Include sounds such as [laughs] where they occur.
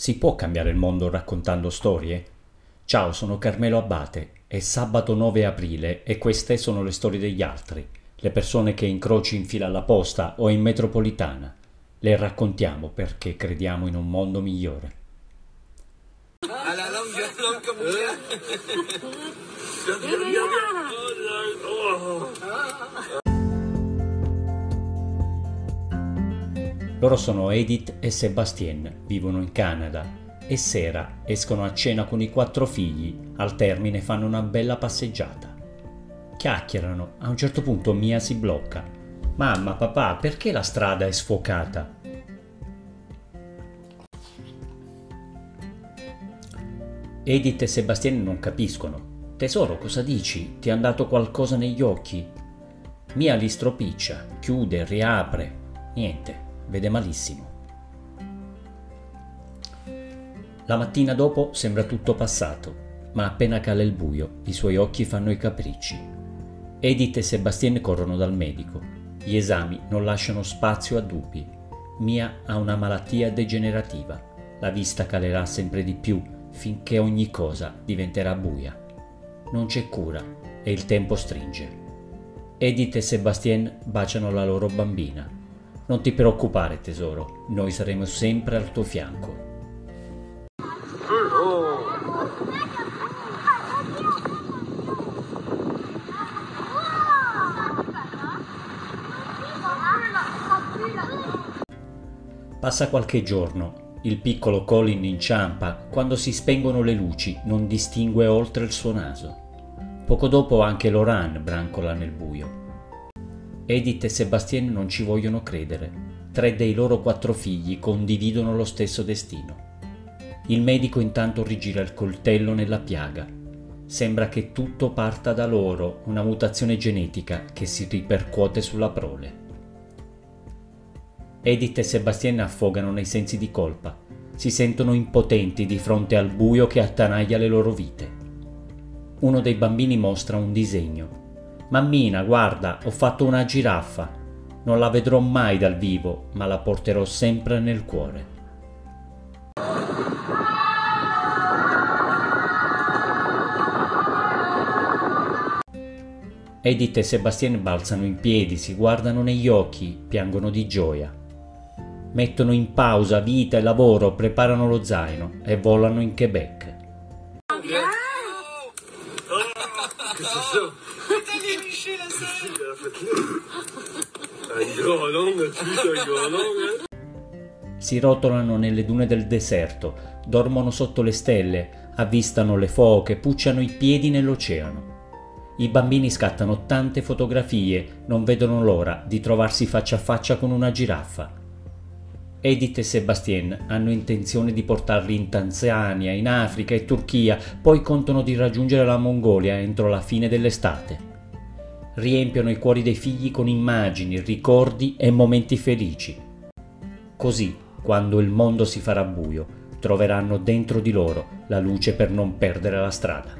Si può cambiare il mondo raccontando storie? Ciao, sono Carmelo Abate, è sabato 9 aprile e queste sono le storie degli altri, le persone che incroci in fila alla posta o in metropolitana. Le raccontiamo perché crediamo in un mondo migliore. Alla longa, longa [laughs] Loro sono Edith e Sebastien, vivono in Canada e sera escono a cena con i quattro figli, al termine fanno una bella passeggiata. Chiacchierano, a un certo punto Mia si blocca. Mamma, papà, perché la strada è sfocata? Edith e Sebastien non capiscono. Tesoro, cosa dici? Ti è andato qualcosa negli occhi? Mia li stropiccia, chiude, riapre. Niente, vede malissimo. La mattina dopo sembra tutto passato, ma appena cala il buio i suoi occhi fanno i capricci. Edith e Sebastien corrono dal medico. Gli esami non lasciano spazio a dubbi. Mia ha una malattia degenerativa. La vista calerà sempre di più finché ogni cosa diventerà buia. Non c'è cura e il tempo stringe. Edith e Sebastien baciano la loro bambina non ti preoccupare tesoro, noi saremo sempre al tuo fianco. Passa qualche giorno. Il piccolo Colin inciampa, quando si spengono le luci non distingue oltre il suo naso. Poco dopo anche Loran brancola nel buio. Edith e Sebastien non ci vogliono credere. Tre dei loro quattro figli condividono lo stesso destino. Il medico intanto rigira il coltello nella piaga. Sembra che tutto parta da loro, una mutazione genetica che si ripercuote sulla prole. Edith e Sebastien affogano nei sensi di colpa. Si sentono impotenti di fronte al buio che attanaglia le loro vite. Uno dei bambini mostra un disegno Mammina, guarda, ho fatto una giraffa. Non la vedrò mai dal vivo, ma la porterò sempre nel cuore. Edith e Sebastien balzano in piedi, si guardano negli occhi, piangono di gioia. Mettono in pausa vita e lavoro, preparano lo zaino e volano in Quebec. [laughs] Si rotolano nelle dune del deserto, dormono sotto le stelle, avvistano le foche, pucciano i piedi nell'oceano. I bambini scattano tante fotografie, non vedono l'ora di trovarsi faccia a faccia con una giraffa. Edith e Sebastien hanno intenzione di portarli in Tanzania, in Africa e Turchia, poi contano di raggiungere la Mongolia entro la fine dell'estate. Riempiono i cuori dei figli con immagini, ricordi e momenti felici. Così, quando il mondo si farà buio, troveranno dentro di loro la luce per non perdere la strada.